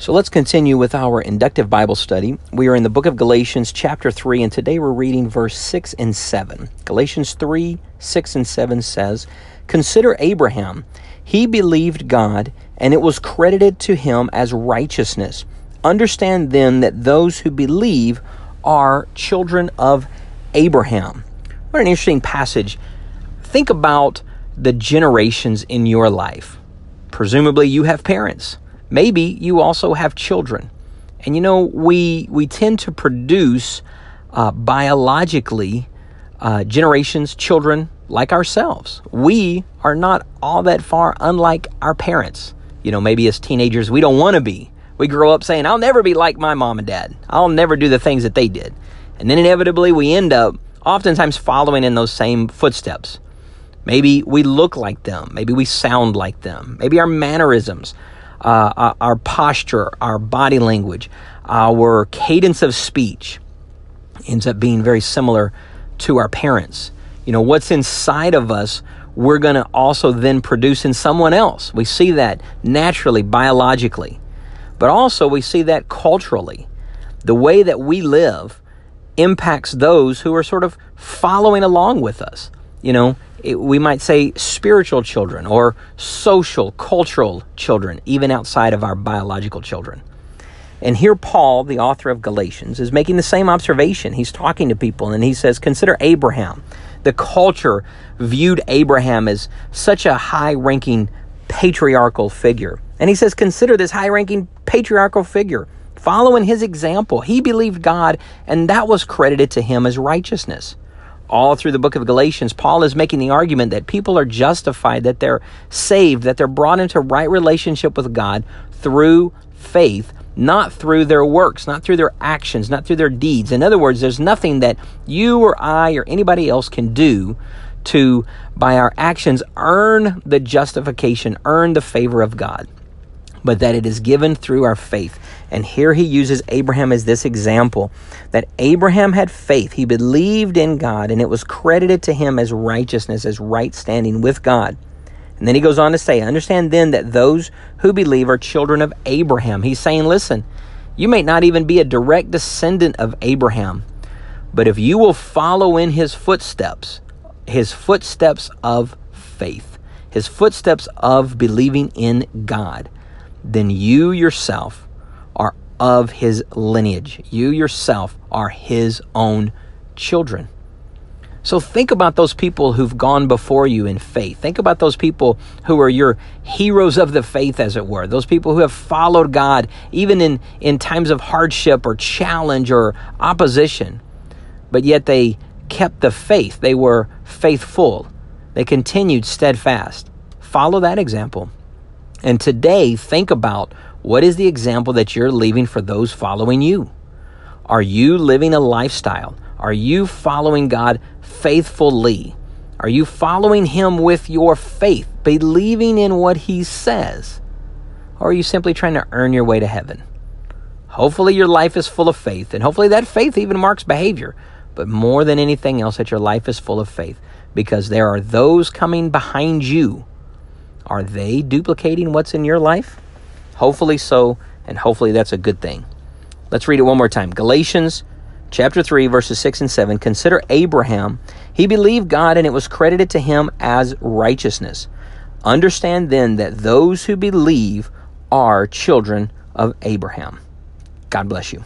So let's continue with our inductive Bible study. We are in the book of Galatians, chapter 3, and today we're reading verse 6 and 7. Galatians 3 6 and 7 says, Consider Abraham. He believed God, and it was credited to him as righteousness. Understand then that those who believe are children of Abraham. What an interesting passage. Think about the generations in your life. Presumably, you have parents Maybe you also have children. And you know, we, we tend to produce uh, biologically uh, generations, children like ourselves. We are not all that far unlike our parents. You know, maybe as teenagers, we don't want to be. We grow up saying, I'll never be like my mom and dad. I'll never do the things that they did. And then inevitably, we end up oftentimes following in those same footsteps. Maybe we look like them. Maybe we sound like them. Maybe our mannerisms uh, our posture, our body language, our cadence of speech ends up being very similar to our parents. You know, what's inside of us, we're going to also then produce in someone else. We see that naturally, biologically, but also we see that culturally. The way that we live impacts those who are sort of following along with us. You know, it, we might say spiritual children or social, cultural children, even outside of our biological children. And here, Paul, the author of Galatians, is making the same observation. He's talking to people and he says, Consider Abraham. The culture viewed Abraham as such a high ranking patriarchal figure. And he says, Consider this high ranking patriarchal figure. Following his example, he believed God, and that was credited to him as righteousness all through the book of Galatians, Paul is making the argument that people are justified, that they're saved, that they're brought into right relationship with God through faith, not through their works, not through their actions, not through their deeds. In other words, there's nothing that you or I or anybody else can do to, by our actions, earn the justification, earn the favor of God but that it is given through our faith. And here he uses Abraham as this example that Abraham had faith. He believed in God, and it was credited to him as righteousness, as right standing with God. And then he goes on to say, Understand then that those who believe are children of Abraham. He's saying, Listen, you may not even be a direct descendant of Abraham, but if you will follow in his footsteps, his footsteps of faith, his footsteps of believing in God, then you yourself are of his lineage. You yourself are his own children. So think about those people who've gone before you in faith. Think about those people who are your heroes of the faith, as it were. Those people who have followed God even in, in times of hardship or challenge or opposition. But yet they kept the faith. They were faithful. They continued steadfast. Follow that example. And today, think about what is the example that you're leaving for those following you? Are you living a lifestyle? Are you following God faithfully? Are you following Him with your faith, believing in what He says? Or are you simply trying to earn your way to heaven? Hopefully, your life is full of faith, and hopefully, that faith even marks behavior. But more than anything else, that your life is full of faith because there are those coming behind you are they duplicating what's in your life? Hopefully so, and hopefully that's a good thing. Let's read it one more time. Galatians chapter 3 verses 6 and 7. Consider Abraham. He believed God and it was credited to him as righteousness. Understand then that those who believe are children of Abraham. God bless you.